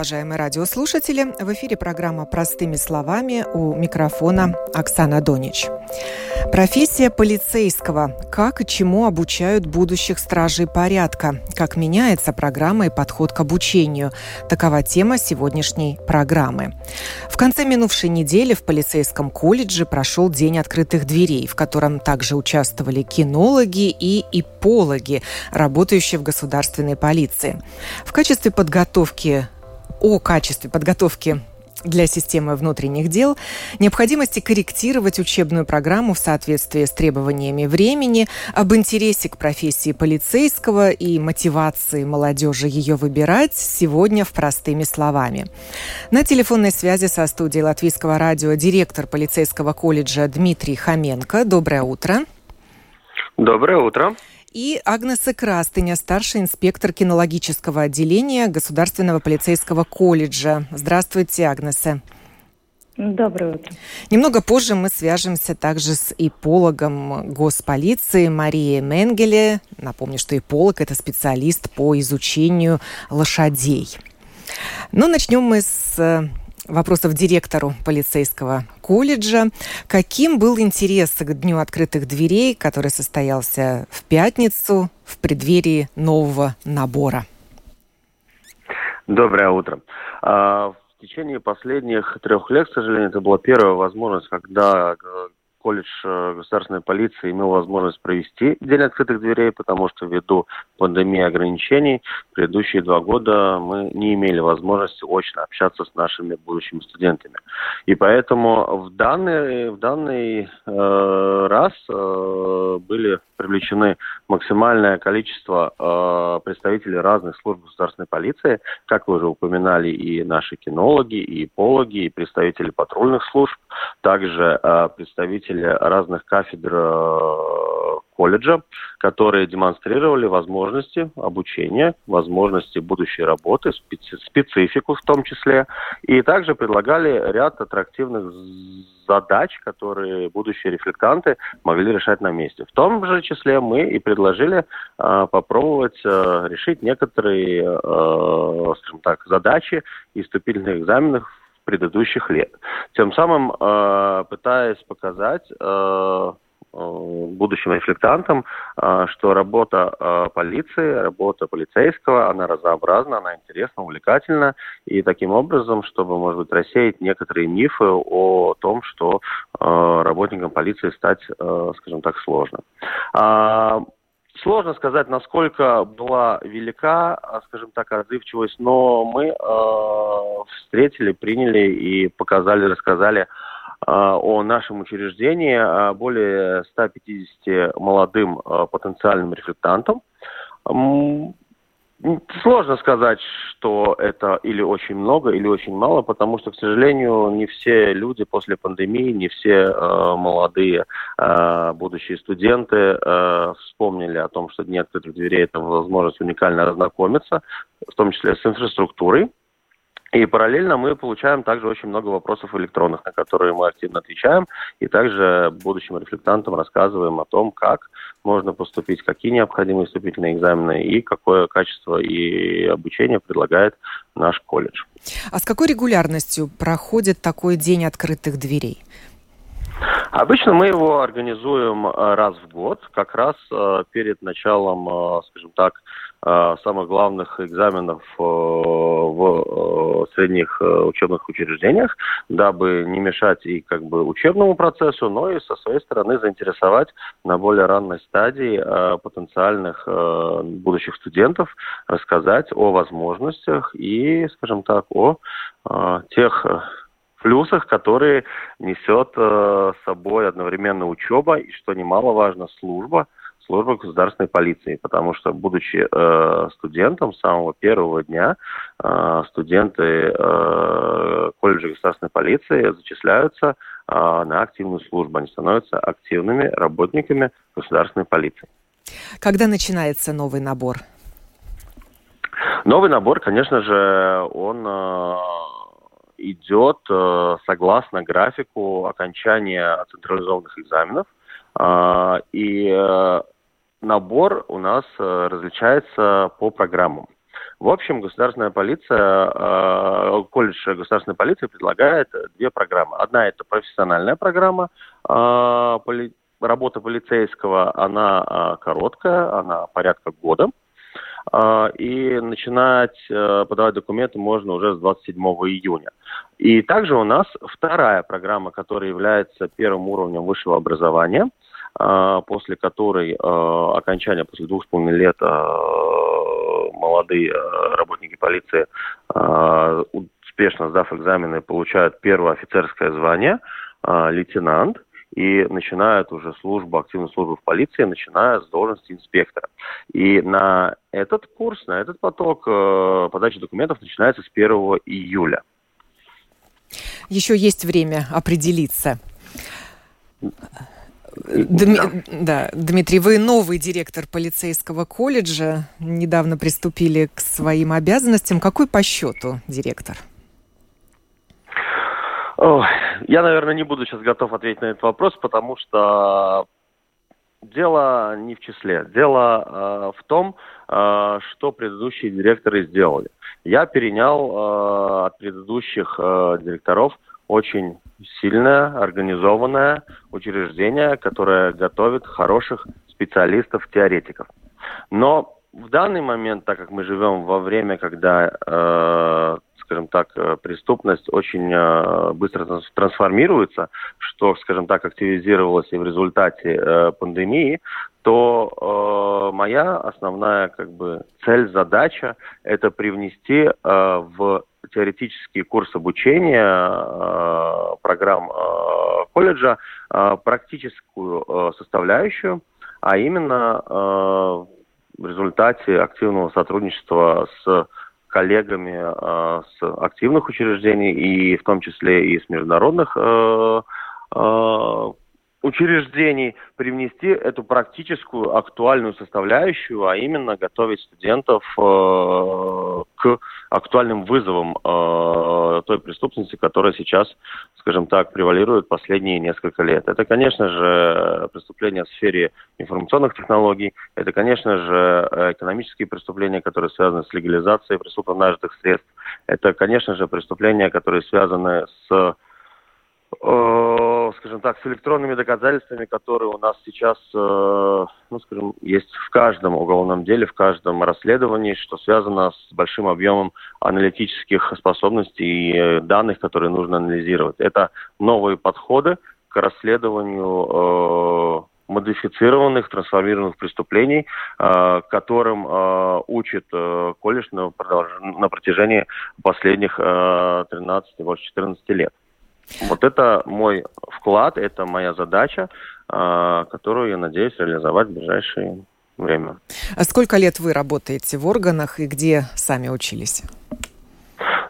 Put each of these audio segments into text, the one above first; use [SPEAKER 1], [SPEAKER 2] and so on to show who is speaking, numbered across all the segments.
[SPEAKER 1] Уважаемые радиослушатели. В эфире программа «Простыми словами» у микрофона Оксана Донич. Профессия полицейского. Как и чему обучают будущих стражей порядка? Как меняется программа и подход к обучению? Такова тема сегодняшней программы. В конце минувшей недели в полицейском колледже прошел День открытых дверей, в котором также участвовали кинологи и ипологи, работающие в государственной полиции. В качестве подготовки о качестве подготовки для системы внутренних дел, необходимости корректировать учебную программу в соответствии с требованиями времени, об интересе к профессии полицейского и мотивации молодежи ее выбирать сегодня в простыми словами. На телефонной связи со студией Латвийского радио директор полицейского колледжа Дмитрий Хоменко. Доброе утро.
[SPEAKER 2] Доброе утро
[SPEAKER 1] и Агнеса Крастыня, старший инспектор кинологического отделения Государственного полицейского колледжа. Здравствуйте, Агнеса.
[SPEAKER 3] Доброе утро.
[SPEAKER 1] Немного позже мы свяжемся также с ипологом госполиции Марией Менгеле. Напомню, что иполог – это специалист по изучению лошадей. Но начнем мы с вопросов директору полицейского колледжа. Каким был интерес к Дню открытых дверей, который состоялся в пятницу в преддверии нового набора?
[SPEAKER 2] Доброе утро. А, в течение последних трех лет, к сожалению, это была первая возможность, когда колледж э, государственной полиции имел возможность провести День открытых дверей, потому что ввиду пандемии ограничений предыдущие два года мы не имели возможности очно общаться с нашими будущими студентами. И поэтому в данный, в данный э, раз э, были привлечены максимальное количество э, представителей разных служб государственной полиции, как вы уже упоминали, и наши кинологи, и пологи, и представители патрульных служб, также э, представители разных кафедр э, колледжа, которые демонстрировали возможности обучения, возможности будущей работы, специфику в том числе, и также предлагали ряд аттрактивных задач, которые будущие рефлектанты могли решать на месте. В том же числе мы и предложили э, попробовать э, решить некоторые, э, скажем так, задачи из вступительных экзаменов предыдущих лет. Тем самым э, пытаясь показать э, будущим рефлектантам, э, что работа э, полиции, работа полицейского, она разнообразна, она интересна, увлекательна, и таким образом, чтобы, может быть, рассеять некоторые мифы о том, что э, работникам полиции стать, скажем так, сложно. А, Сложно сказать, насколько была велика, а, скажем так, отзывчивость, но мы э, встретили, приняли и показали, рассказали э, о нашем учреждении более 150 молодым э, потенциальным рефлектантам. Сложно сказать, что это или очень много, или очень мало, потому что, к сожалению, не все люди после пандемии, не все э, молодые э, будущие студенты э, вспомнили о том, что Дни открытых дверей – это возможность уникально ознакомиться, в том числе с инфраструктурой, и параллельно мы получаем также очень много вопросов электронных, на которые мы активно отвечаем, и также будущим рефлектантам рассказываем о том, как можно поступить, какие необходимы вступительные экзамены и какое качество и обучение предлагает наш колледж.
[SPEAKER 1] А с какой регулярностью проходит такой день открытых дверей?
[SPEAKER 2] Обычно мы его организуем э, раз в год, как раз э, перед началом, э, скажем так, самых главных экзаменов в средних учебных учреждениях, дабы не мешать и как бы учебному процессу, но и со своей стороны заинтересовать на более ранной стадии потенциальных будущих студентов, рассказать о возможностях и, скажем так, о тех плюсах, которые несет э, с собой одновременно учеба и, что немаловажно, служба, служба государственной полиции, потому что, будучи э, студентом с самого первого дня, э, студенты э, колледжа государственной полиции зачисляются на активную службу. Они становятся активными работниками государственной полиции.
[SPEAKER 1] Когда начинается новый набор?
[SPEAKER 2] Новый набор, конечно же, он идет согласно графику окончания централизованных экзаменов. И набор у нас различается по программам. В общем, государственная полиция, э, колледж государственной полиции предлагает две программы. Одна это профессиональная программа э, работа полицейского, она э, короткая, она порядка года. Э, и начинать э, подавать документы можно уже с 27 июня. И также у нас вторая программа, которая является первым уровнем высшего образования – после которой а, окончания после двух с половиной лет а, молодые работники полиции, успешно сдав экзамены, получают первое офицерское звание, лейтенант, и начинают уже службу, активную службу в полиции, начиная с должности инспектора. И на этот курс, на этот поток подача документов начинается с 1 июля.
[SPEAKER 1] Еще есть время определиться. Дми... Да. да, Дмитрий, вы новый директор полицейского колледжа, недавно приступили к своим обязанностям. Какой по счету директор?
[SPEAKER 2] Ой, я, наверное, не буду сейчас готов ответить на этот вопрос, потому что дело не в числе. Дело э, в том, э, что предыдущие директоры сделали. Я перенял э, от предыдущих э, директоров очень сильное, организованное учреждение, которое готовит хороших специалистов-теоретиков. Но в данный момент, так как мы живем во время, когда, э, скажем так, э, преступность очень э, быстро трансформируется, что, скажем так, активизировалось и в результате э, пандемии, то э, моя основная как бы цель, задача – это привнести э, в теоретический курс обучения э, программ э, колледжа э, практическую составляющую, а именно в результате активного сотрудничества с коллегами с активных учреждений и в том числе и с международных учреждений привнести эту практическую актуальную составляющую, а именно готовить студентов к актуальным вызовам э, той преступности, которая сейчас, скажем так, превалирует последние несколько лет. Это, конечно же, преступления в сфере информационных технологий, это, конечно же, экономические преступления, которые связаны с легализацией преступно нажитых средств, это, конечно же, преступления, которые связаны с э, скажем так, с электронными доказательствами, которые у нас сейчас, э, ну, скажем, есть в каждом уголовном деле, в каждом расследовании, что связано с большим объемом аналитических способностей и э, данных, которые нужно анализировать. Это новые подходы к расследованию э, модифицированных, трансформированных преступлений, э, которым э, учит э, колледж на, протяжении последних э, 13, больше 14 лет. Вот это мой вклад, это моя задача, а, которую я надеюсь реализовать в ближайшее время.
[SPEAKER 1] А сколько лет вы работаете в органах и где сами учились?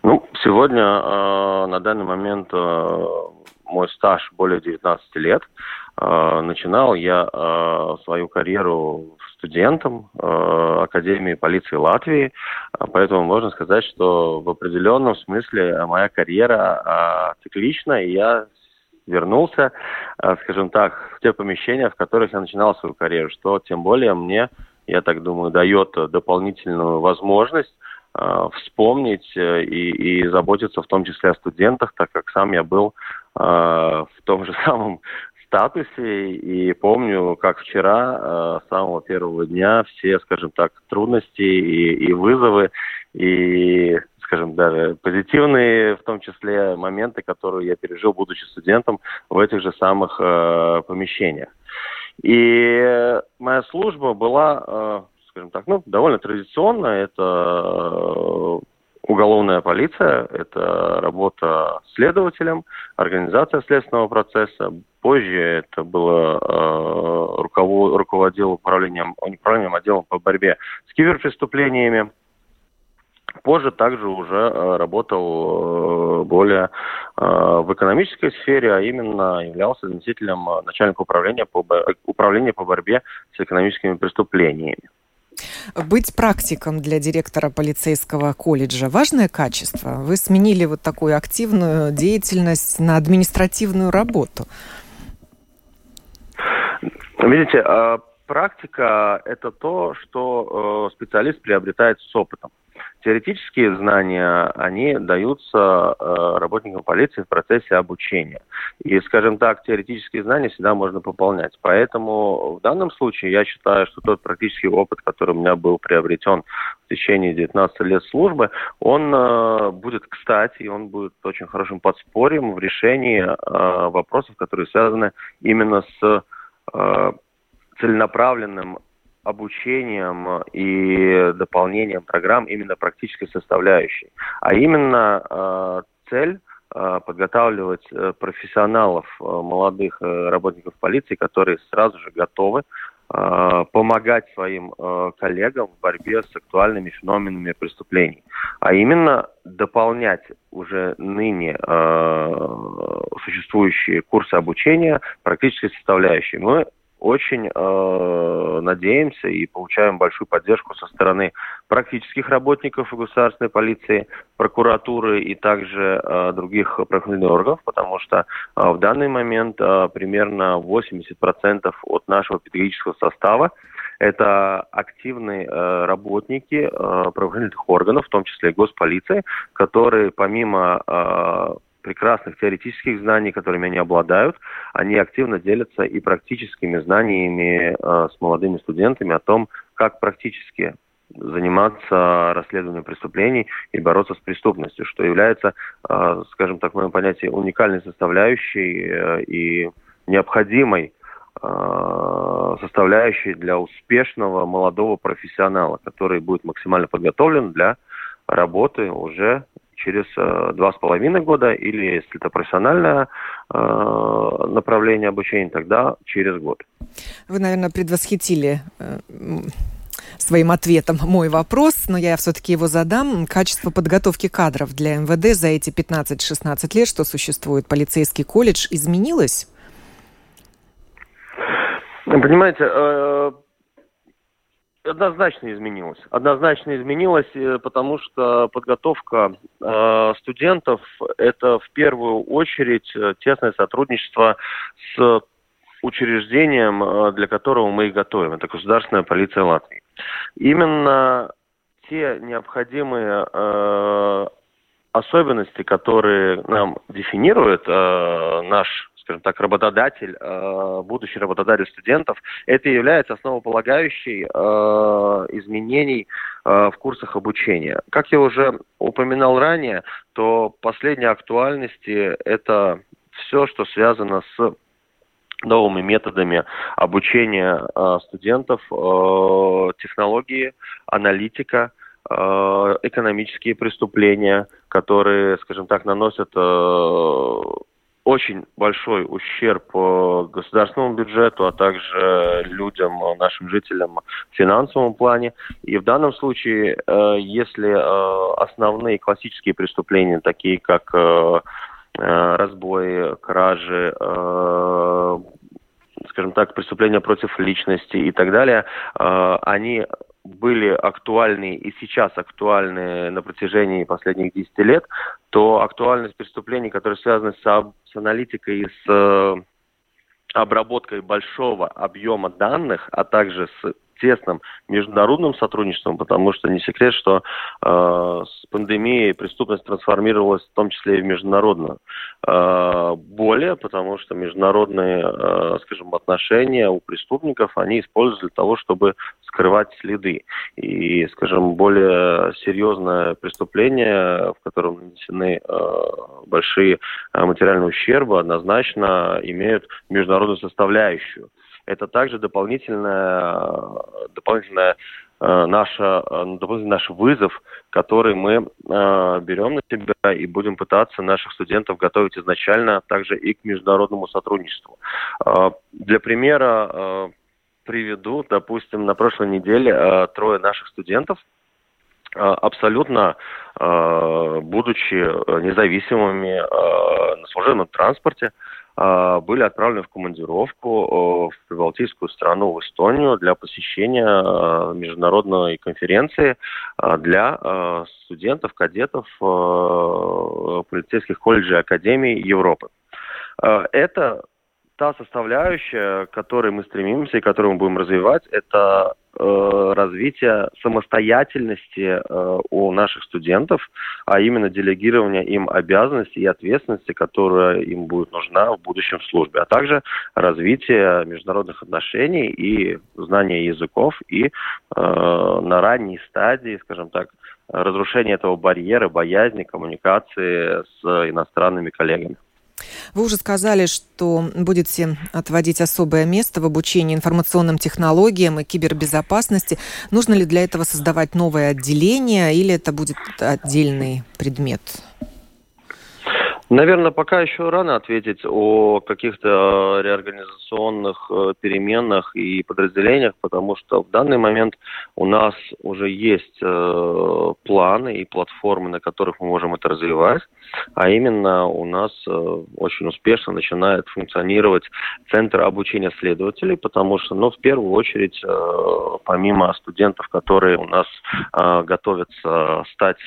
[SPEAKER 2] Ну, сегодня а, на данный момент а, мой стаж более 19 лет. Начинал я свою карьеру студентом э, Академии полиции Латвии, а, поэтому можно сказать, что в определенном смысле моя карьера э, циклична, и я вернулся, э, скажем так, в те помещения, в которых я начинал свою карьеру, что тем более мне, я так думаю, дает дополнительную возможность вспомнить э, и, и заботиться в том числе о студентах, так как сам я был в том же самом статусе и помню, как вчера, э, с самого первого дня, все, скажем так, трудности и, и вызовы, и, скажем, даже позитивные, в том числе, моменты, которые я пережил, будучи студентом, в этих же самых э, помещениях. И моя служба была, э, скажем так, ну, довольно традиционная. Это э, уголовная полиция, это работа следователем, организация следственного процесса. Позже это было э, руковод, руководил управлением, управлением отделом по борьбе с киберпреступлениями. Позже также уже э, работал э, более в экономической сфере, а именно являлся заместителем начальника управления по, управления по борьбе с экономическими преступлениями.
[SPEAKER 1] Быть практиком для директора полицейского колледжа – важное качество. Вы сменили вот такую активную деятельность на административную работу.
[SPEAKER 2] Видите, а, практика – это то, что э, специалист приобретает с опытом. Теоретические знания, они даются э, работникам полиции в процессе обучения. И, скажем так, теоретические знания всегда можно пополнять. Поэтому в данном случае я считаю, что тот практический опыт, который у меня был приобретен в течение 19 лет службы, он э, будет кстати, он будет очень хорошим подспорьем в решении э, вопросов, которые связаны именно с э, целенаправленным обучением и дополнением программ именно практической составляющей. А именно э, цель э, подготавливать э, профессионалов, молодых работников полиции, которые сразу же готовы помогать своим коллегам в борьбе с актуальными феноменами преступлений. А именно дополнять уже ныне существующие курсы обучения практической составляющей. Мы очень э, надеемся и получаем большую поддержку со стороны практических работников государственной полиции, прокуратуры и также э, других правоохранительных органов, потому что э, в данный момент э, примерно 80% от нашего педагогического состава это активные э, работники э, правоохранительных органов, в том числе госполиции, которые помимо э, прекрасных теоретических знаний, которыми они обладают, они активно делятся и практическими знаниями э, с молодыми студентами о том, как практически заниматься расследованием преступлений и бороться с преступностью, что является, э, скажем так, в моем понятии, уникальной составляющей э, и необходимой составляющей для успешного молодого профессионала, который будет максимально подготовлен для работы уже через э, два с половиной года, или если это профессиональное э, направление обучения, тогда через год.
[SPEAKER 1] Вы, наверное, предвосхитили э, своим ответом мой вопрос, но я все-таки его задам. Качество подготовки кадров для МВД за эти 15-16 лет, что существует полицейский колледж, изменилось?
[SPEAKER 2] Понимаете, Однозначно изменилось. Однозначно изменилось, э, потому что подготовка э, студентов – это в первую очередь э, тесное сотрудничество с учреждением, э, для которого мы их готовим. Это Государственная полиция Латвии. Именно те необходимые э, особенности, которые нам дефинирует э, наш скажем так, работодатель, э, будущий работодатель студентов, это является основополагающей э, изменений э, в курсах обучения. Как я уже упоминал ранее, то последней актуальности это все, что связано с новыми методами обучения студентов, технологии, аналитика, экономические преступления, которые, скажем так, наносят очень большой ущерб государственному бюджету, а также людям, нашим жителям в финансовом плане. И в данном случае, э, если э, основные классические преступления, такие как э, разбои, кражи, скажем так, преступления против личности и так далее, они были актуальны и сейчас актуальны на протяжении последних 10 лет, то актуальность преступлений, которые связаны с, с аналитикой и с э, обработкой большого объема данных, а также с тесным международным сотрудничеством, потому что не секрет, что э, с пандемией преступность трансформировалась в том числе и в международную. Э, более, потому что международные, э, скажем, отношения у преступников, они используют для того, чтобы скрывать следы. И, скажем, более серьезное преступление, в котором нанесены э, большие э, материальные ущербы, однозначно имеют международную составляющую это также дополнительная, дополнительная э, наша, э, дополнительный наш вызов, который мы э, берем на себя и будем пытаться наших студентов готовить изначально также и к международному сотрудничеству. Э, для примера э, приведу, допустим, на прошлой неделе э, трое наших студентов абсолютно будучи независимыми на служебном транспорте, были отправлены в командировку в прибалтийскую страну, в Эстонию, для посещения международной конференции для студентов, кадетов полицейских колледжей и академий Европы. Это та составляющая, к которой мы стремимся и которую мы будем развивать, это э, развитие самостоятельности э, у наших студентов, а именно делегирование им обязанностей и ответственности, которая им будет нужна в будущем службе, а также развитие международных отношений и знания языков и э, на ранней стадии, скажем так, разрушения этого барьера, боязни коммуникации с иностранными коллегами.
[SPEAKER 1] Вы уже сказали, что будете отводить особое место в обучении информационным технологиям и кибербезопасности. Нужно ли для этого создавать новое отделение или это будет отдельный предмет?
[SPEAKER 2] Наверное, пока еще рано ответить о каких-то э, реорганизационных э, переменах и подразделениях, потому что в данный момент у нас уже есть э, планы и платформы, на которых мы можем это развивать, а именно у нас очень успешно начинает функционировать Центр обучения следователей, потому что, ну, в первую очередь, помимо студентов, которые у нас готовятся стать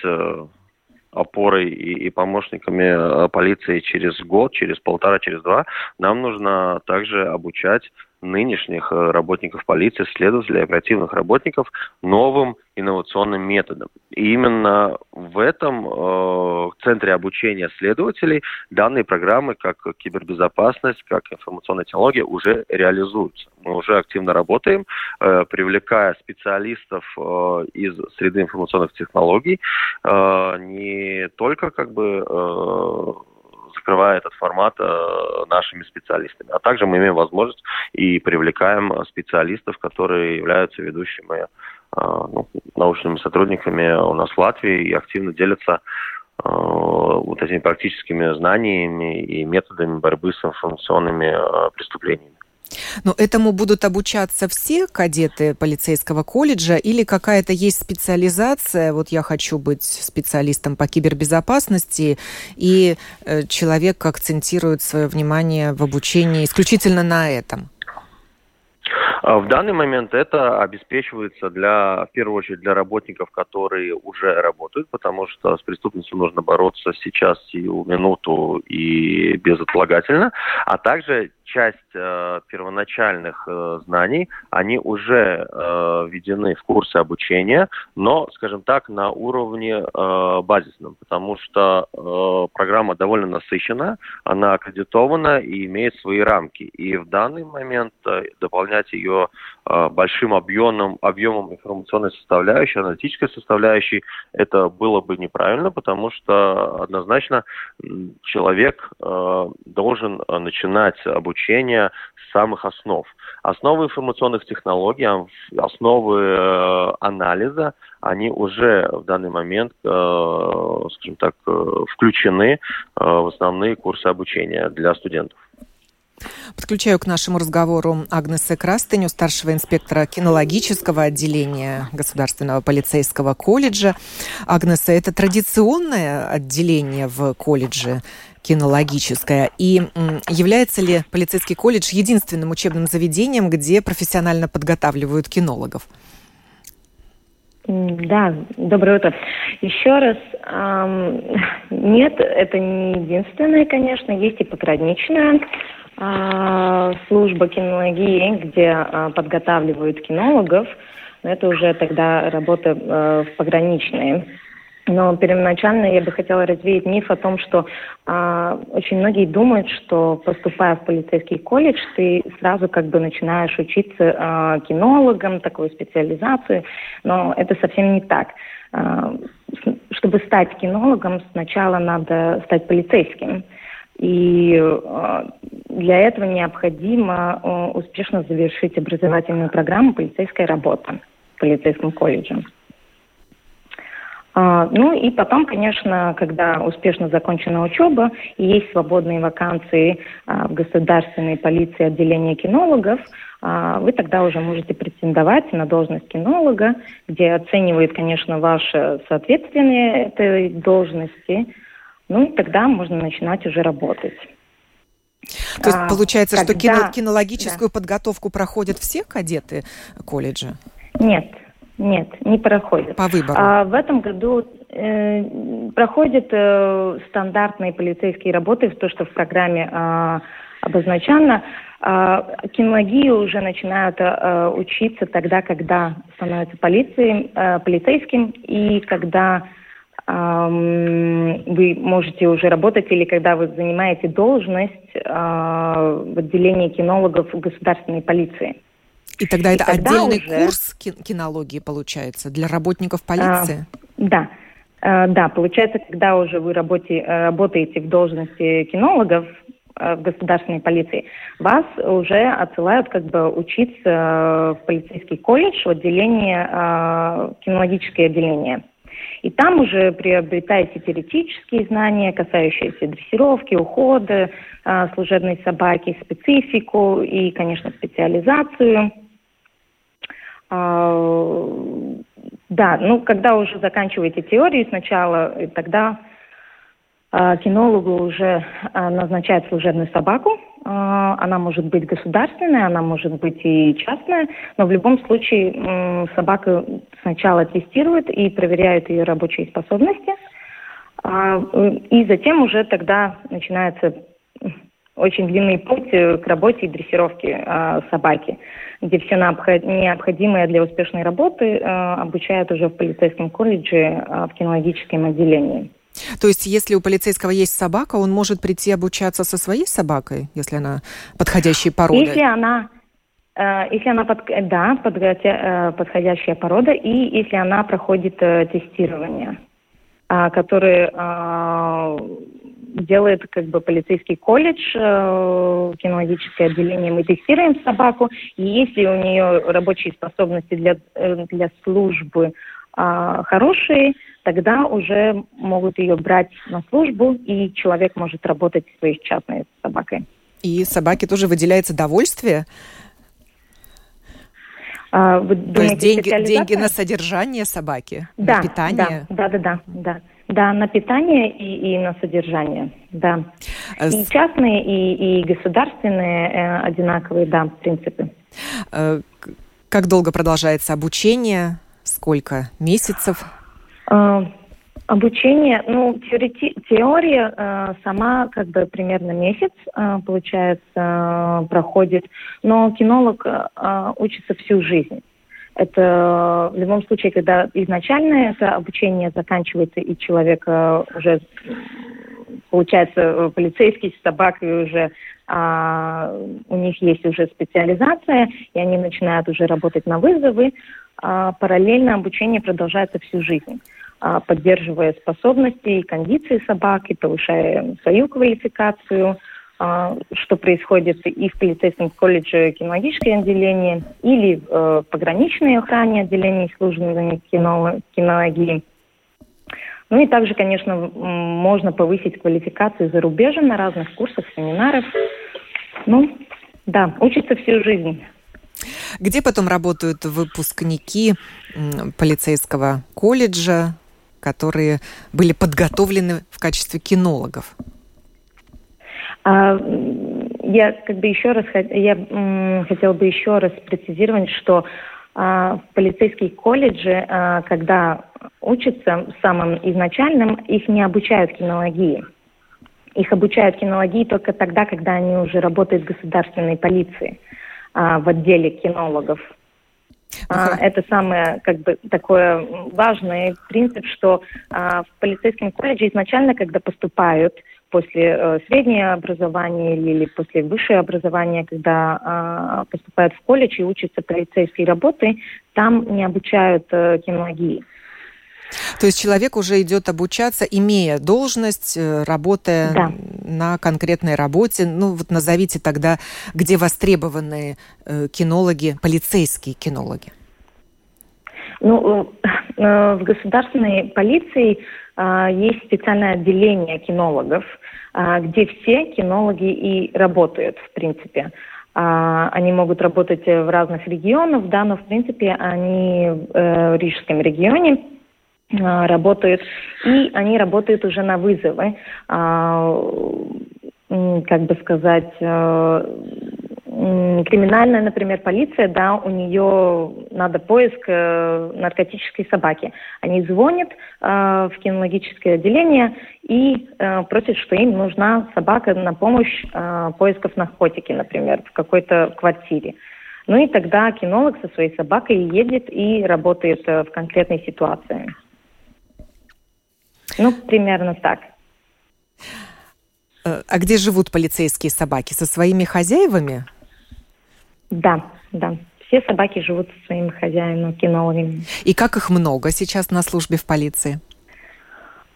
[SPEAKER 2] опорой и, и помощниками э, полиции через год, через полтора, через два, нам нужно также обучать нынешних э, работников полиции, следователей, оперативных работников новым инновационным методом. И именно в этом э, центре обучения следователей данные программы, как кибербезопасность, как информационная технология, уже реализуются. Мы уже активно работаем, э, привлекая специалистов э, из среды информационных технологий, э, не только как бы э, закрывая этот формат э, нашими специалистами. А также мы имеем возможность и привлекаем специалистов, которые являются ведущими э, ну, научными сотрудниками у нас в Латвии и активно делятся э, вот этими практическими знаниями и методами борьбы с информационными преступлениями.
[SPEAKER 1] Но этому будут обучаться все кадеты полицейского колледжа или какая-то есть специализация? Вот я хочу быть специалистом по кибербезопасности, и э, человек акцентирует свое внимание в обучении исключительно на этом.
[SPEAKER 2] А в данный момент это обеспечивается для, в первую очередь для работников, которые уже работают, потому что с преступностью нужно бороться сейчас, сию минуту и безотлагательно, а также часть э, первоначальных э, знаний, они уже э, введены в курсы обучения, но, скажем так, на уровне э, базисном, потому что э, программа довольно насыщена, она аккредитована и имеет свои рамки. И в данный момент э, дополнять ее э, большим объемом, объемом информационной составляющей, аналитической составляющей, это было бы неправильно, потому что однозначно человек э, должен э, начинать обучение обучения самых основ. Основы информационных технологий, основы э, анализа, они уже в данный момент, э, скажем так, э, включены в основные курсы обучения для студентов.
[SPEAKER 1] Подключаю к нашему разговору Агнеса Крастыню, старшего инспектора кинологического отделения Государственного полицейского колледжа. Агнеса, это традиционное отделение в колледже кинологическое. И является ли полицейский колледж единственным учебным заведением, где профессионально подготавливают кинологов?
[SPEAKER 3] Да, доброе утро. Еще раз, эм, нет, это не единственное, конечно, есть и пограничная э, служба кинологии, где э, подготавливают кинологов, но это уже тогда работа э, в пограничной но первоначально я бы хотела развеять миф о том, что э, очень многие думают, что поступая в полицейский колледж, ты сразу как бы начинаешь учиться э, кинологом, такую специализацию, но это совсем не так. Э, чтобы стать кинологом, сначала надо стать полицейским. И для этого необходимо успешно завершить образовательную программу полицейской работы в полицейском колледже. А, ну и потом, конечно, когда успешно закончена учеба и есть свободные вакансии а, в государственной полиции отделения кинологов, а, вы тогда уже можете претендовать на должность кинолога, где оценивает, конечно, ваше соответствие этой должности. Ну и тогда можно начинать уже работать.
[SPEAKER 1] То есть получается, когда... что кино, кинологическую да. подготовку проходят все кадеты колледжа?
[SPEAKER 3] Нет, нет, не проходит.
[SPEAKER 1] По выбору?
[SPEAKER 3] А, в этом году э, проходят э, стандартные полицейские работы, то, что в программе э, обозначено. Э, кинологию уже начинают э, учиться тогда, когда становятся полицией, э, полицейским, и когда вы можете уже работать, или когда вы занимаете должность э, в отделении кинологов государственной полиции.
[SPEAKER 1] И тогда и это тогда отдельный уже... курс кинологии получается для работников полиции?
[SPEAKER 3] А, да. А, да, получается, когда уже вы работе, э, работаете в должности кинологов э, в государственной полиции, вас уже отсылают как бы учиться в полицейский колледж в отделение, кинологическое отделение. И там уже приобретаете теоретические знания, касающиеся дрессировки, ухода служебной собаки, специфику и, конечно, специализацию – а, да, ну, когда уже заканчиваете теорию сначала, тогда а, кинологу уже а, назначают служебную собаку. Она может быть государственная, она может быть и частная, но в любом случае собака сначала тестирует и проверяет ее рабочие способности, и затем уже тогда начинается очень длинный путь э, к работе и дрессировке собаки где все необходимое для успешной работы э, обучают уже в полицейском колледже э, в кинологическом отделении.
[SPEAKER 1] То есть, если у полицейского есть собака, он может прийти обучаться со своей собакой, если она подходящей породы?
[SPEAKER 3] Если она, э, если она под, да, подходящая порода, и если она проходит тестирование, которое делает как бы полицейский колледж, э, кинологическое отделение, мы тестируем собаку, и если у нее рабочие способности для, э, для службы э, хорошие, тогда уже могут ее брать на службу, и человек может работать своей частной собакой.
[SPEAKER 1] И собаке тоже выделяется довольствие? А, вы То есть деньги, деньги на содержание собаки,
[SPEAKER 3] да,
[SPEAKER 1] на питание?
[SPEAKER 3] Да, да, да, да, да. Да, на питание и, и на содержание, да. А и частные, и, и государственные э, одинаковые, да, принципы.
[SPEAKER 1] Э, как долго продолжается обучение? Сколько месяцев?
[SPEAKER 3] Э, обучение, ну, теорети, теория э, сама как бы примерно месяц, э, получается, э, проходит, но кинолог э, учится всю жизнь. Это в любом случае, когда изначально это обучение заканчивается, и человек э, уже получается э, полицейский с собакой уже а, у них есть уже специализация, и они начинают уже работать на вызовы. А, параллельно обучение продолжается всю жизнь, а, поддерживая способности и кондиции собаки, повышая свою квалификацию – что происходит и в полицейском колледже кинологическое отделение, или в э, пограничной охране отделении службы кинологии. Ну и также, конечно, можно повысить квалификацию за рубежем на разных курсах, семинарах. Ну, да, учится всю жизнь.
[SPEAKER 1] Где потом работают выпускники полицейского колледжа, которые были подготовлены в качестве кинологов?
[SPEAKER 3] А, я как бы еще раз я хотела бы еще раз прецизировать, что а, в полицейские колледжи, а, когда учатся самым изначальным, их не обучают кинологии. Их обучают кинологии только тогда, когда они уже работают в государственной полиции, в отделе кинологов. Uh-huh. Это самое как бы такое важный принцип, что в полицейском колледже изначально, когда поступают после э, среднего образования или, после высшего образования, когда э, поступают в колледж и учатся полицейской работы, там не обучают э, кинологии.
[SPEAKER 1] То есть человек уже идет обучаться, имея должность, э, работая да. на конкретной работе. Ну вот назовите тогда, где востребованы кинологи, полицейские кинологи.
[SPEAKER 3] Ну, в государственной полиции есть специальное отделение кинологов, где все кинологи и работают, в принципе. Они могут работать в разных регионах, да, но в принципе они в Рижском регионе работают, и они работают уже на вызовы как бы сказать, э, криминальная, например, полиция, да, у нее надо поиск э, наркотической собаки. Они звонят э, в кинологическое отделение и э, просят, что им нужна собака на помощь э, поисков наркотики, например, в какой-то квартире. Ну и тогда кинолог со своей собакой едет и работает э, в конкретной ситуации. Ну, примерно так.
[SPEAKER 1] Э, а где живут полицейские собаки? Со своими хозяевами?
[SPEAKER 3] Да, да. Все собаки живут со своими хозяевами, кинологами.
[SPEAKER 1] И как их много сейчас на службе в полиции?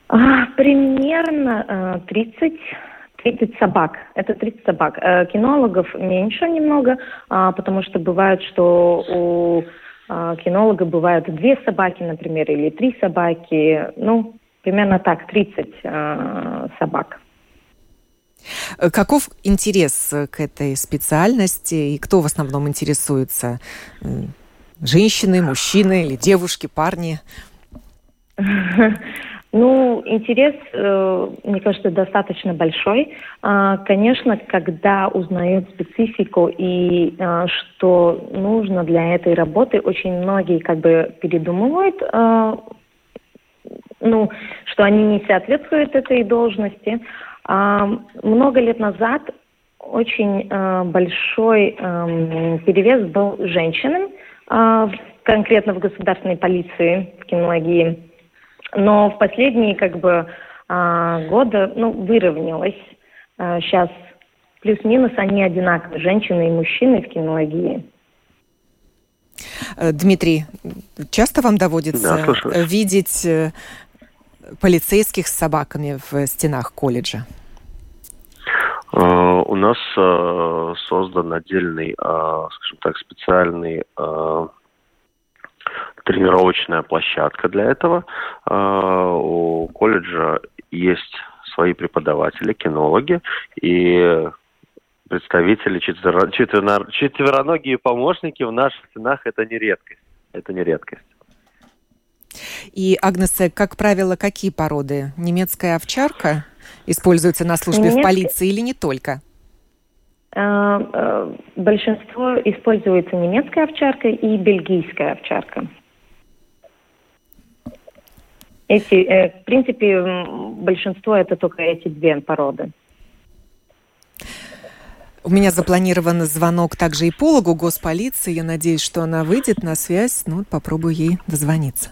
[SPEAKER 3] А, примерно 30 э, 30 собак. Это 30 собак. Э, кинологов меньше немного, а, потому что бывает, что у кинолога бывают две собаки, например, или три собаки. Ну, примерно так, 30 собак.
[SPEAKER 1] Э, каков интерес э, к этой специальности и кто в основном интересуется? Женщины, мужчины или девушки, парни?
[SPEAKER 3] Ну, интерес, э, мне кажется, достаточно большой. А, конечно, когда узнают специфику и что нужно для этой работы, очень многие как бы передумывают, ну, что они не соответствуют этой должности. Много лет назад очень а, большой а, перевес был женщинам, а, конкретно в государственной полиции, в кинологии. Но в последние как бы а, годы ну, выровнялось. Сейчас плюс-минус они одинаковые, женщины и мужчины в кинологии.
[SPEAKER 1] Э, Дмитрий, часто вам доводится да, видеть э, полицейских с собаками в стенах колледжа?
[SPEAKER 2] Э, у нас э, создан отдельный, э, скажем так, специальный тренировочная площадка для этого. У колледжа есть свои преподаватели, кинологи и представители четверо, четверо, четвероногие помощники в наших стенах это не редкость. Это не редкость.
[SPEAKER 1] И, Агнес, как правило, какие породы? Немецкая овчарка? используются на службе Немецкий... в полиции или не только?
[SPEAKER 3] А, а, большинство используется немецкая овчарка и бельгийская овчарка. Эти, э, в принципе, большинство это только эти две породы.
[SPEAKER 1] У меня запланирован звонок также и пологу госполиции. Я надеюсь, что она выйдет на связь. Ну, попробую ей дозвониться.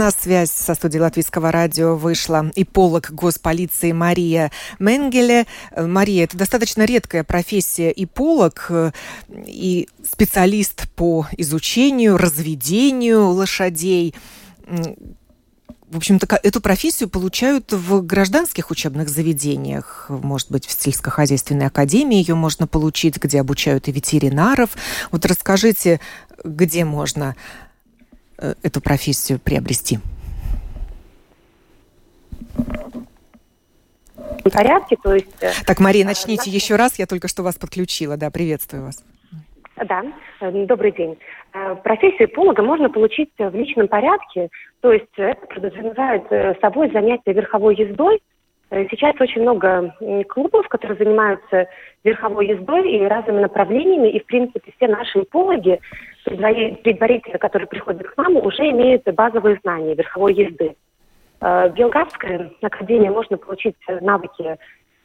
[SPEAKER 1] На связь со студией Латвийского радио вышла и полок госполиции Мария Менгеле. Э, Мария, это достаточно редкая профессия и полок, э, и специалист по изучению, разведению лошадей. В общем-то, эту профессию получают в гражданских учебных заведениях. Может быть, в сельскохозяйственной академии ее можно получить, где обучают и ветеринаров. Вот расскажите, где можно эту профессию приобрести?
[SPEAKER 3] В порядке, то есть... Э,
[SPEAKER 1] так, Мария, начните еще раз, я только что вас подключила, да, приветствую вас.
[SPEAKER 4] Да, э, добрый день. Профессию полога можно получить в личном порядке, то есть это подразумевает собой занятие верховой ездой. Сейчас очень много клубов, которые занимаются верховой ездой и разными направлениями, и, в принципе, все наши пологи предварители, которые приходят к нам, уже имеют базовые знания верховой езды. Э, в Белградской академии можно получить навыки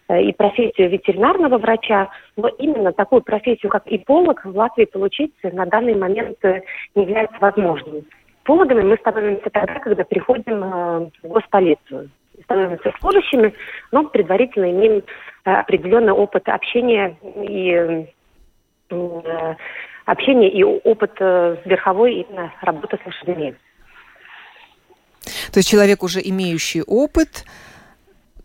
[SPEAKER 4] э, и профессию ветеринарного врача, но именно такую профессию, как иполог, в Латвии получить на данный момент э, не является возможным. Пологами мы становимся тогда, когда приходим в госполицию. Становимся служащими, но предварительно имеем определенный опыт общения и общения и опыт верховой именно работы с лошадьми.
[SPEAKER 1] То есть человек, уже имеющий опыт,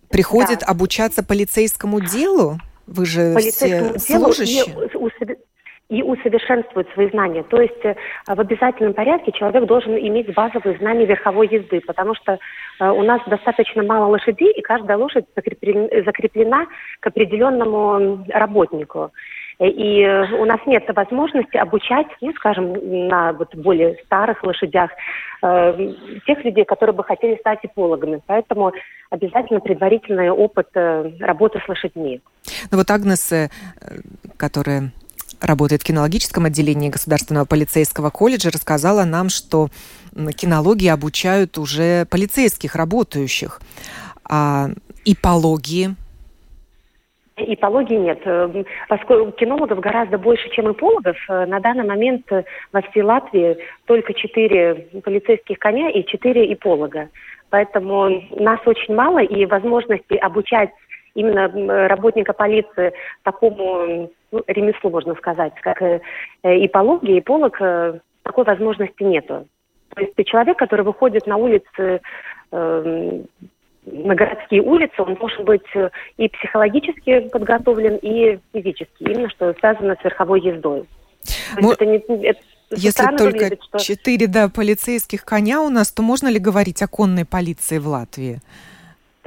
[SPEAKER 1] приходит да. обучаться полицейскому делу? Вы же
[SPEAKER 4] полицейскому все делу служащие? И, и усовершенствует свои знания. То есть э, в обязательном порядке человек должен иметь базовые знания верховой езды, потому что э, у нас достаточно мало лошадей, и каждая лошадь закреплена, к определенному работнику. И у нас нет возможности обучать, ну, скажем, на вот более старых лошадях э, тех людей, которые бы хотели стать экологами. Поэтому обязательно предварительный опыт э, работы с лошадьми.
[SPEAKER 1] Ну вот Агнес, э, которая работает в кинологическом отделении Государственного полицейского колледжа, рассказала нам, что кинологии обучают уже полицейских работающих. А ипологии
[SPEAKER 4] Ипологии нет. Э, поскольку кинологов гораздо больше, чем ипологов, э, на данный момент во всей Латвии только четыре полицейских коня и четыре иполога. Поэтому нас очень мало, и возможности обучать именно работника полиции такому ну, ремеслу, можно сказать, как э, ипология, иполог, такой возможности нету. То есть человек, который выходит на улицы эм, на городские улицы, он должен быть э, и психологически подготовлен, и физически, именно что связано с верховой ездой.
[SPEAKER 1] Мо... Это не, это Если только выглядит, что... четыре да, полицейских коня у нас, то можно ли говорить о конной полиции в Латвии?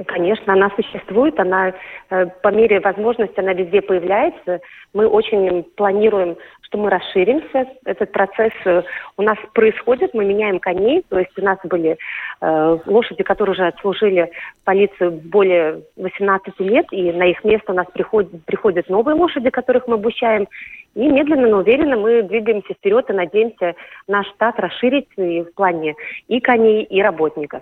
[SPEAKER 4] Конечно, она существует, она э, по мере возможности, она везде появляется. Мы очень планируем, что мы расширимся. Этот процесс э, у нас происходит, мы меняем коней, то есть у нас были э, лошади, которые уже отслужили полицию более 18 лет, и на их место у нас приходят, приходят новые лошади, которых мы обучаем. И медленно, но уверенно мы двигаемся вперед и надеемся наш штат расширить и в плане и коней, и работников.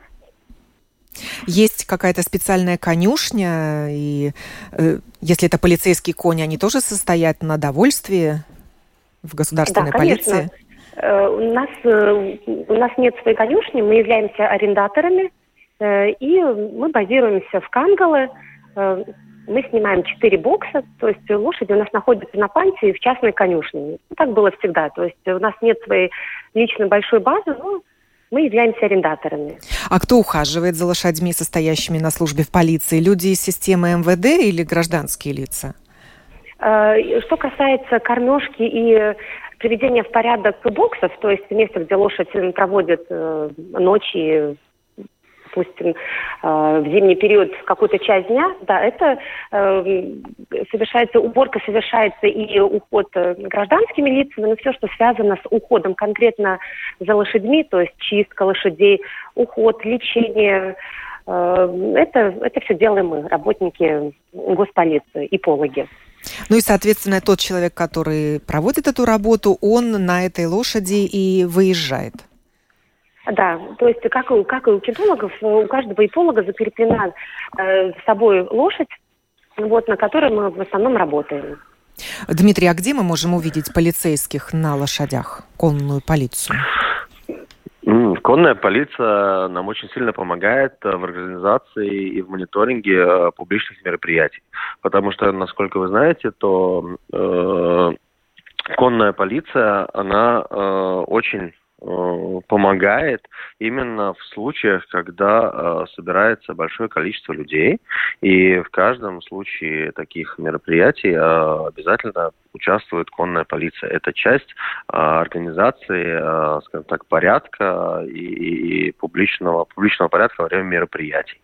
[SPEAKER 1] Есть какая-то специальная конюшня, и э, если это полицейские кони, они тоже состоят на довольствии в государственной
[SPEAKER 4] да,
[SPEAKER 1] полиции?
[SPEAKER 4] Э, у нас, э, у нас нет своей конюшни, мы являемся арендаторами, э, и мы базируемся в Кангале. Э, мы снимаем четыре бокса, то есть лошади у нас находятся на панте в частной конюшне. Так было всегда. То есть у нас нет своей личной большой базы, но мы являемся арендаторами.
[SPEAKER 1] А кто ухаживает за лошадьми, состоящими на службе в полиции? Люди из системы МВД или гражданские лица?
[SPEAKER 4] Э, что касается кормежки и приведения в порядок боксов, то есть место, где лошадь проводит э, ночи, допустим, э, в зимний период какую-то часть дня, да, это э, совершается, уборка совершается и уход э, гражданскими лицами, но все, что связано с уходом конкретно за лошадьми, то есть чистка лошадей, уход, лечение, это, это все делаем мы, работники госполиции, ипологи.
[SPEAKER 1] Ну и, соответственно, тот человек, который проводит эту работу, он на этой лошади и выезжает.
[SPEAKER 4] Да, то есть как, у, как и у кинологов, у каждого иполога закреплена э, с собой лошадь, вот, на которой мы в основном работаем.
[SPEAKER 1] Дмитрий, а где мы можем увидеть полицейских на лошадях, конную полицию?
[SPEAKER 2] Конная полиция нам очень сильно помогает э, в организации и в мониторинге э, публичных мероприятий. Потому что, насколько вы знаете, то э, конная полиция, она э, очень Э, помогает именно в случаях, когда э, собирается большое количество людей. И в каждом случае таких мероприятий э, обязательно участвует конная полиция. Это часть э, организации, э, скажем так, порядка и, и публичного, публичного порядка во время мероприятий.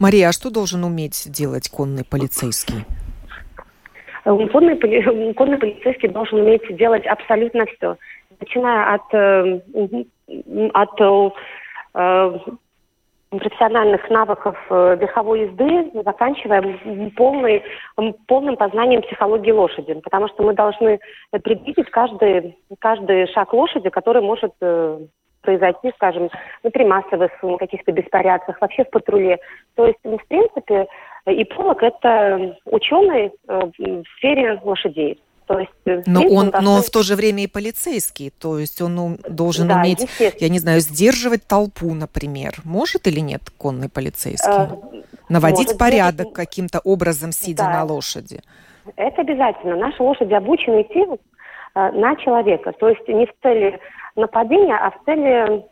[SPEAKER 1] Мария, а что должен уметь делать конный полицейский?
[SPEAKER 4] Конный, конный полицейский должен уметь делать абсолютно все начиная от, э, от э, профессиональных навыков э, верховой езды, заканчивая полный, полным познанием психологии лошади. Потому что мы должны предвидеть каждый, каждый шаг лошади, который может произойти, скажем, при массовых каких-то беспорядках, вообще в патруле. То есть, в принципе, и полок – это ученый в сфере лошадей.
[SPEAKER 1] То есть, э, но он, он но в то же время и полицейский, то есть он должен да, уметь, я не знаю, сдерживать толпу, например. Может или нет конный полицейский? Э, Наводить может, порядок быть, каким-то образом, сидя да. на лошади?
[SPEAKER 4] Это обязательно. Наши лошади обучены идти э, на человека. То есть не в цели нападения, а в цели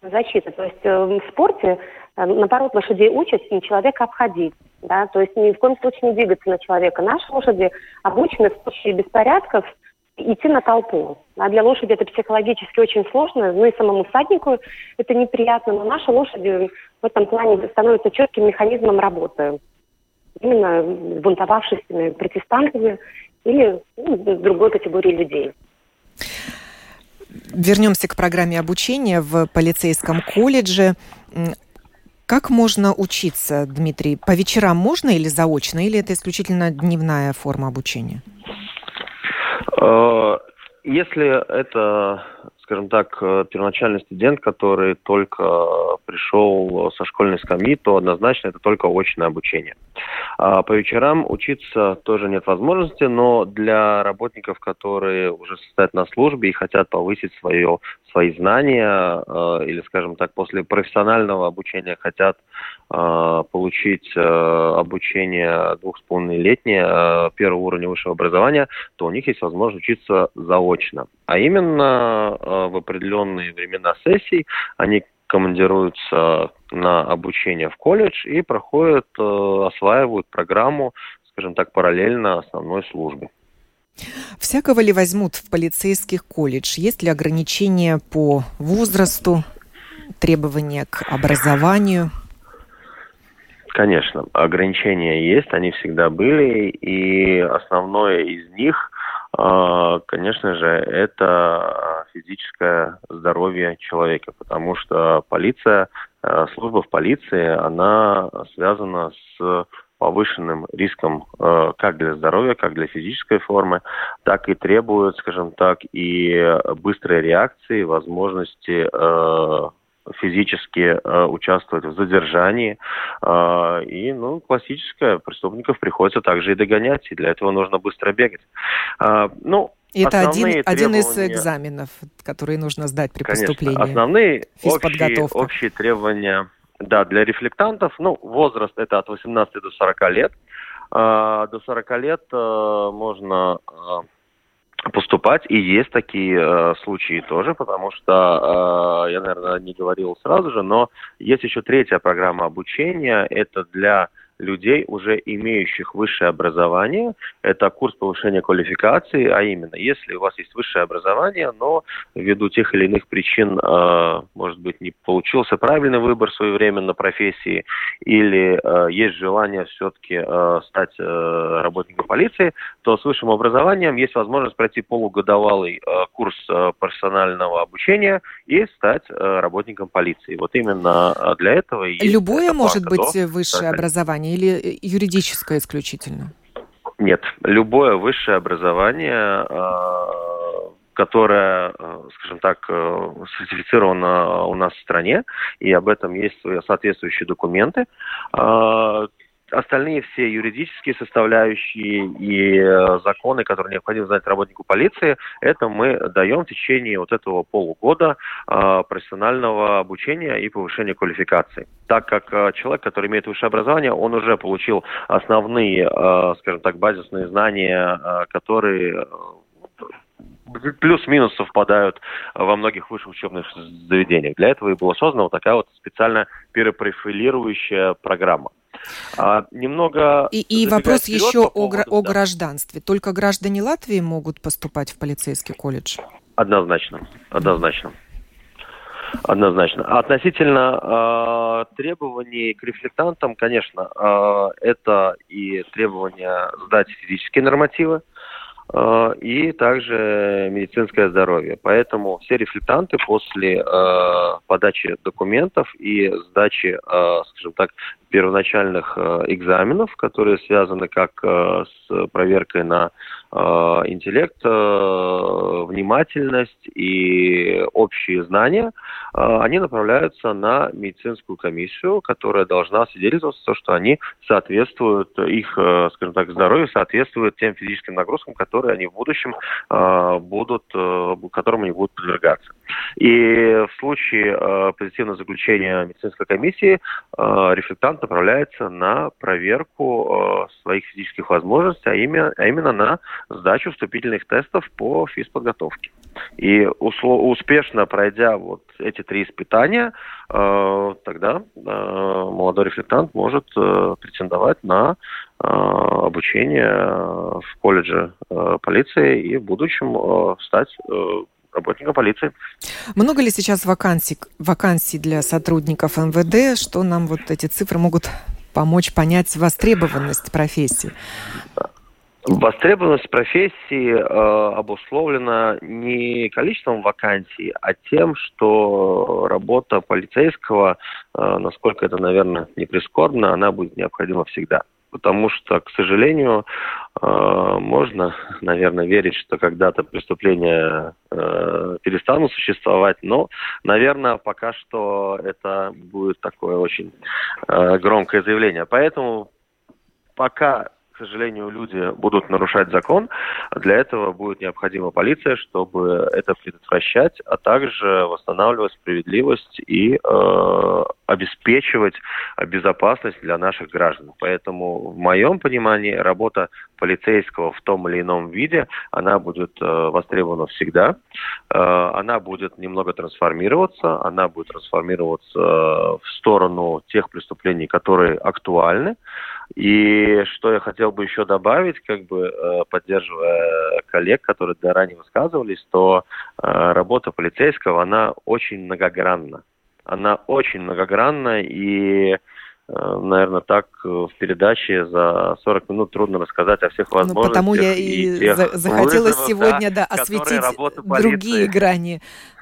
[SPEAKER 4] защиты. То есть э, в спорте, э, наоборот, лошадей учат не человека обходить. Да? То есть ни в коем случае не двигаться на человека. Наши лошади обучены в случае беспорядков идти на толпу. А для лошади это психологически очень сложно, ну и самому всаднику это неприятно, но наши лошади в этом плане становятся четким механизмом работы. Именно бунтовавшими протестантами или ну, другой категории людей.
[SPEAKER 1] Вернемся к программе обучения в полицейском колледже. Как можно учиться, Дмитрий? По вечерам можно или заочно, или это исключительно дневная форма обучения?
[SPEAKER 2] Э, если это скажем так, э, первоначальный студент, который только пришел со школьной скамьи, то однозначно это только очное обучение. А по вечерам учиться тоже нет возможности, но для работников, которые уже состоят на службе и хотят повысить свое, свои знания, э, или, скажем так, после профессионального обучения хотят э, получить обучение двух с половиной летнее первого уровня высшего образования, то у них есть возможность учиться заочно. А именно в определенные времена сессий они командируются на обучение в колледж и проходят, э, осваивают программу, скажем так, параллельно основной службе.
[SPEAKER 1] Всякого ли возьмут в полицейский колледж? Есть ли ограничения по возрасту, требования к образованию?
[SPEAKER 2] Конечно, ограничения есть, они всегда были, и основное из них а, конечно же, это физическое здоровье человека, потому что полиция, э, служба в полиции, она связана с повышенным риском э, как для здоровья, как для физической формы, так и требует, скажем так, и быстрой реакции, возможности э, физически э, участвовать в задержании. Э, и, ну, классическое, преступников приходится также и догонять, и для этого нужно быстро бегать.
[SPEAKER 1] Э, ну, это один, один из экзаменов, которые нужно сдать при
[SPEAKER 2] Конечно,
[SPEAKER 1] поступлении.
[SPEAKER 2] Основные общие, общие требования да, для рефлектантов, ну, возраст это от 18 до 40 лет. Э, до 40 лет э, можно э, поступать, и есть такие э, случаи тоже, потому что, э, я, наверное, не говорил сразу же, но есть еще третья программа обучения, это для людей, уже имеющих высшее образование. Это курс повышения квалификации, а именно, если у вас есть высшее образование, но ввиду тех или иных причин, э, может быть, не получился правильный выбор своевременно профессии, или э, есть желание все-таки э, стать э, работником полиции, то с высшим образованием есть возможность пройти полугодовалый курс профессионального обучения и стать работником полиции. Вот именно для этого и
[SPEAKER 1] Любое может быть высшее образование или э, юридическое исключительно?
[SPEAKER 2] Нет, любое высшее образование, э, которое, э, скажем так, сертифицировано у нас в стране, и об этом есть соответствующие документы, остальные все юридические составляющие и э, законы, которые необходимо знать работнику полиции, это мы даем в течение вот этого полугода э, профессионального обучения и повышения квалификации. Так как э, человек, который имеет высшее образование, он уже получил основные, скажем так, базисные знания, которые плюс-минус совпадают во многих высших учебных заведениях. Для этого и была создана вот такая вот специально перепрофилирующая программа.
[SPEAKER 1] А, немного... И, и вопрос еще по поводу, о, о гражданстве. Только граждане Латвии могут поступать в полицейский колледж?
[SPEAKER 2] Однозначно, однозначно. Однозначно. Относительно э, требований к рефлектантам, конечно, э, это и требования сдать физические нормативы, Э, и также медицинское здоровье. Поэтому все рефлектанты после э, подачи документов и сдачи, э, скажем так, первоначальных э, экзаменов, которые связаны как э, с проверкой на э, интеллект, внимательность и общие знания, они направляются на медицинскую комиссию, которая должна свидетельствовать, что они соответствуют, их, скажем так, здоровью соответствует тем физическим нагрузкам, которые они в будущем будут, которым они будут подвергаться. И в случае позитивного заключения медицинской комиссии рефлектант направляется на проверку э, своих физических возможностей, а именно, а именно на сдачу вступительных тестов по физподготовке. И успешно пройдя вот эти три испытания, э, тогда э, молодой рефлектант может претендовать на обучение в колледже полиции и в будущем стать работника полиции.
[SPEAKER 1] Много ли сейчас вакансий, вакансий для сотрудников МВД? Что нам вот эти цифры могут помочь понять востребованность профессии?
[SPEAKER 2] Востребованность профессии э, обусловлена не количеством вакансий, а тем, что работа полицейского, э, насколько это, наверное, не прискорбно, она будет необходима всегда потому что, к сожалению, э, можно, наверное, верить, что когда-то преступления э, перестанут существовать, но, наверное, пока что это будет такое очень э, громкое заявление. Поэтому пока сожалению, люди будут нарушать закон. Для этого будет необходима полиция, чтобы это предотвращать, а также восстанавливать справедливость и э, обеспечивать безопасность для наших граждан. Поэтому, в моем понимании, работа полицейского в том или ином виде, она будет э, востребована всегда. Э, она будет немного трансформироваться, она будет трансформироваться в сторону тех преступлений, которые актуальны. И что я хотел бы еще добавить, как бы э, поддерживая коллег, которые да, ранее высказывались, то э, работа полицейского, она очень многогранна. Она очень многогранна, и наверное, так э, в передаче за 40 минут трудно рассказать о всех возможностях. Ну,
[SPEAKER 1] потому я и, и захотела вызовов, сегодня да, да, осветить другие грани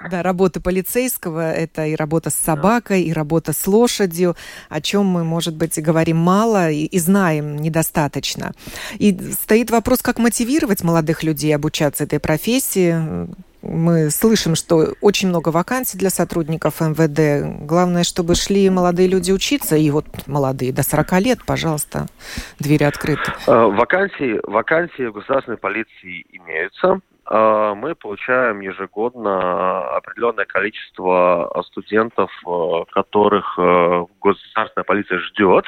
[SPEAKER 1] да, работы полицейского. Это и работа с собакой, и работа с лошадью, о чем мы, может быть, говорим мало и, и знаем недостаточно. И стоит вопрос, как мотивировать молодых людей обучаться этой профессии, мы слышим, что очень много вакансий для сотрудников МВД. Главное, чтобы шли молодые люди учиться, и вот молодые, до 40 лет, пожалуйста, двери открыты.
[SPEAKER 2] Э, вакансии, вакансии в государственной полиции имеются. Э, мы получаем ежегодно определенное количество студентов, э, которых государственная полиция ждет.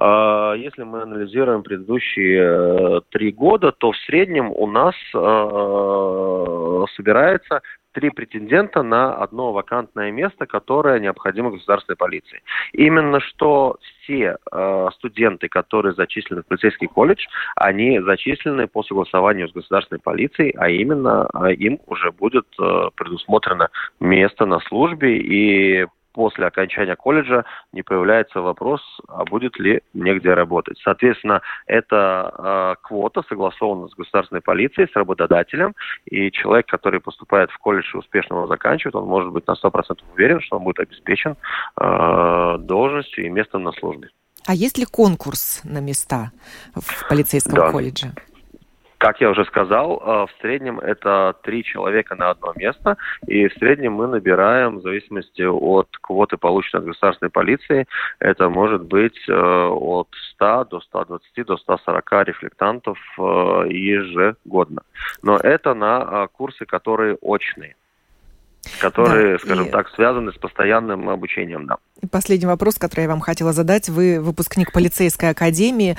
[SPEAKER 2] Если мы анализируем предыдущие три года, то в среднем у нас собирается три претендента на одно вакантное место, которое необходимо государственной полиции. Именно что все э, студенты, которые зачислены в полицейский колледж, они зачислены по согласованию с государственной полицией, а именно э, им уже будет э, предусмотрено место на службе, и после окончания колледжа не появляется вопрос, а будет ли негде работать. Соответственно, эта э, квота согласована с государственной полицией, с работодателем, и человек, который поступает в колледж и успешно его заканчивает, он может быть на 100% уверен, что он будет обеспечен э, должностью и местом на службе.
[SPEAKER 1] А есть ли конкурс на места в полицейском да. колледже?
[SPEAKER 2] Как я уже сказал, э, в среднем это три человека на одно место, и в среднем мы набираем, в зависимости от квоты, полученной от государственной полиции, это может быть э, от 100 до 120 до 140 рефлектантов э, ежегодно. Но это на курсы, которые очные которые, да, скажем и... так, связаны с постоянным обучением. Да.
[SPEAKER 1] И последний вопрос, который я вам хотела задать. Вы выпускник полицейской академии.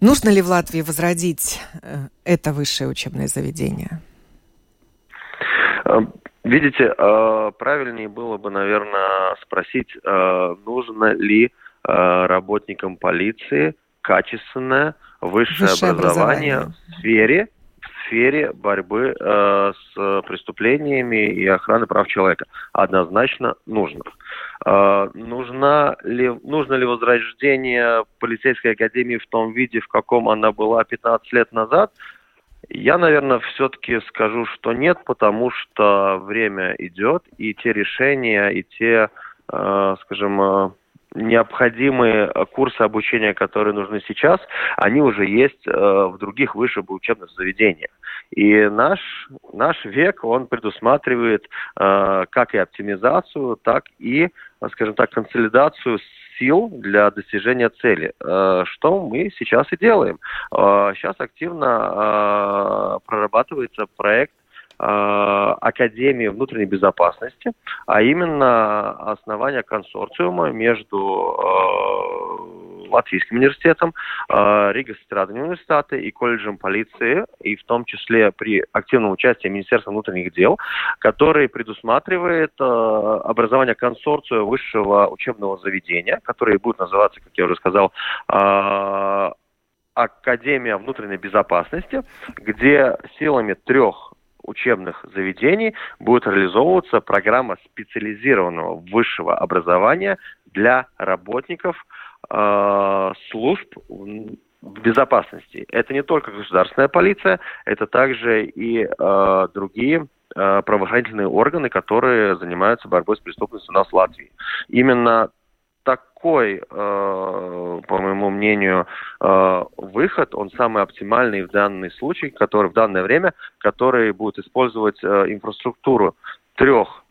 [SPEAKER 1] Нужно ли в Латвии возродить э, это высшее учебное заведение?
[SPEAKER 2] Э, видите, э, правильнее было бы, наверное, спросить, нужно ли работникам полиции качественное высшее, высшее образование, образование в сфере сфере борьбы э, с преступлениями и охраны прав человека. Однозначно нужно. Э, нужна ли, нужно ли возрождение полицейской академии в том виде, в каком она была 15 лет назад? Я, наверное, все-таки скажу, что нет, потому что время идет, и те решения, и те, э, скажем, э, необходимые курсы обучения, которые нужны сейчас, они уже есть в других высших учебных заведениях. И наш, наш век, он предусматривает как и оптимизацию, так и, скажем так, консолидацию сил для достижения цели, э, что мы сейчас и делаем. Э, сейчас активно э, прорабатывается проект Академии внутренней безопасности, а именно основание консорциума между Латвийским университетом, Рига Страдания университета и колледжем полиции, и в том числе при активном участии Министерства внутренних дел, который предусматривает образование консорция высшего учебного заведения, которое будет называться, как я уже сказал, Академия внутренней безопасности, где силами трех учебных заведений будет реализовываться программа специализированного высшего образования для работников э, служб безопасности. Это не только государственная полиция, это также и э, другие э, правоохранительные органы, которые занимаются борьбой с преступностью у нас в Латвии. Именно такой, э, по моему мнению, э, выход, он самый оптимальный в данный случай, который в данное время, который будет использовать э, инфраструктуру трех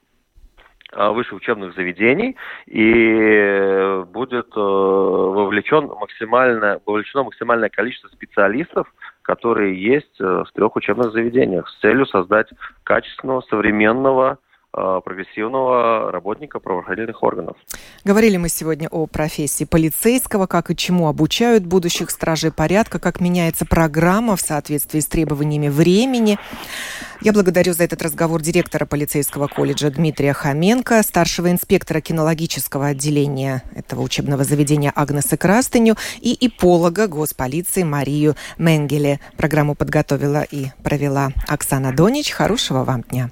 [SPEAKER 2] высших учебных заведений и будет вовлечен максимальное, вовлечено максимальное количество специалистов, которые есть в трех учебных заведениях с целью создать качественного, современного, Э, прогрессивного работника правоохранительных органов.
[SPEAKER 1] Говорили мы сегодня о профессии полицейского, как и чему обучают будущих стражей порядка, как меняется программа в соответствии с требованиями времени. Я благодарю за этот разговор директора полицейского колледжа Дмитрия Хоменко, старшего инспектора кинологического отделения этого учебного заведения Агнеса Крастыню и иполога госполиции Марию Менгеле. Программу подготовила и провела Оксана Донич. Хорошего вам дня.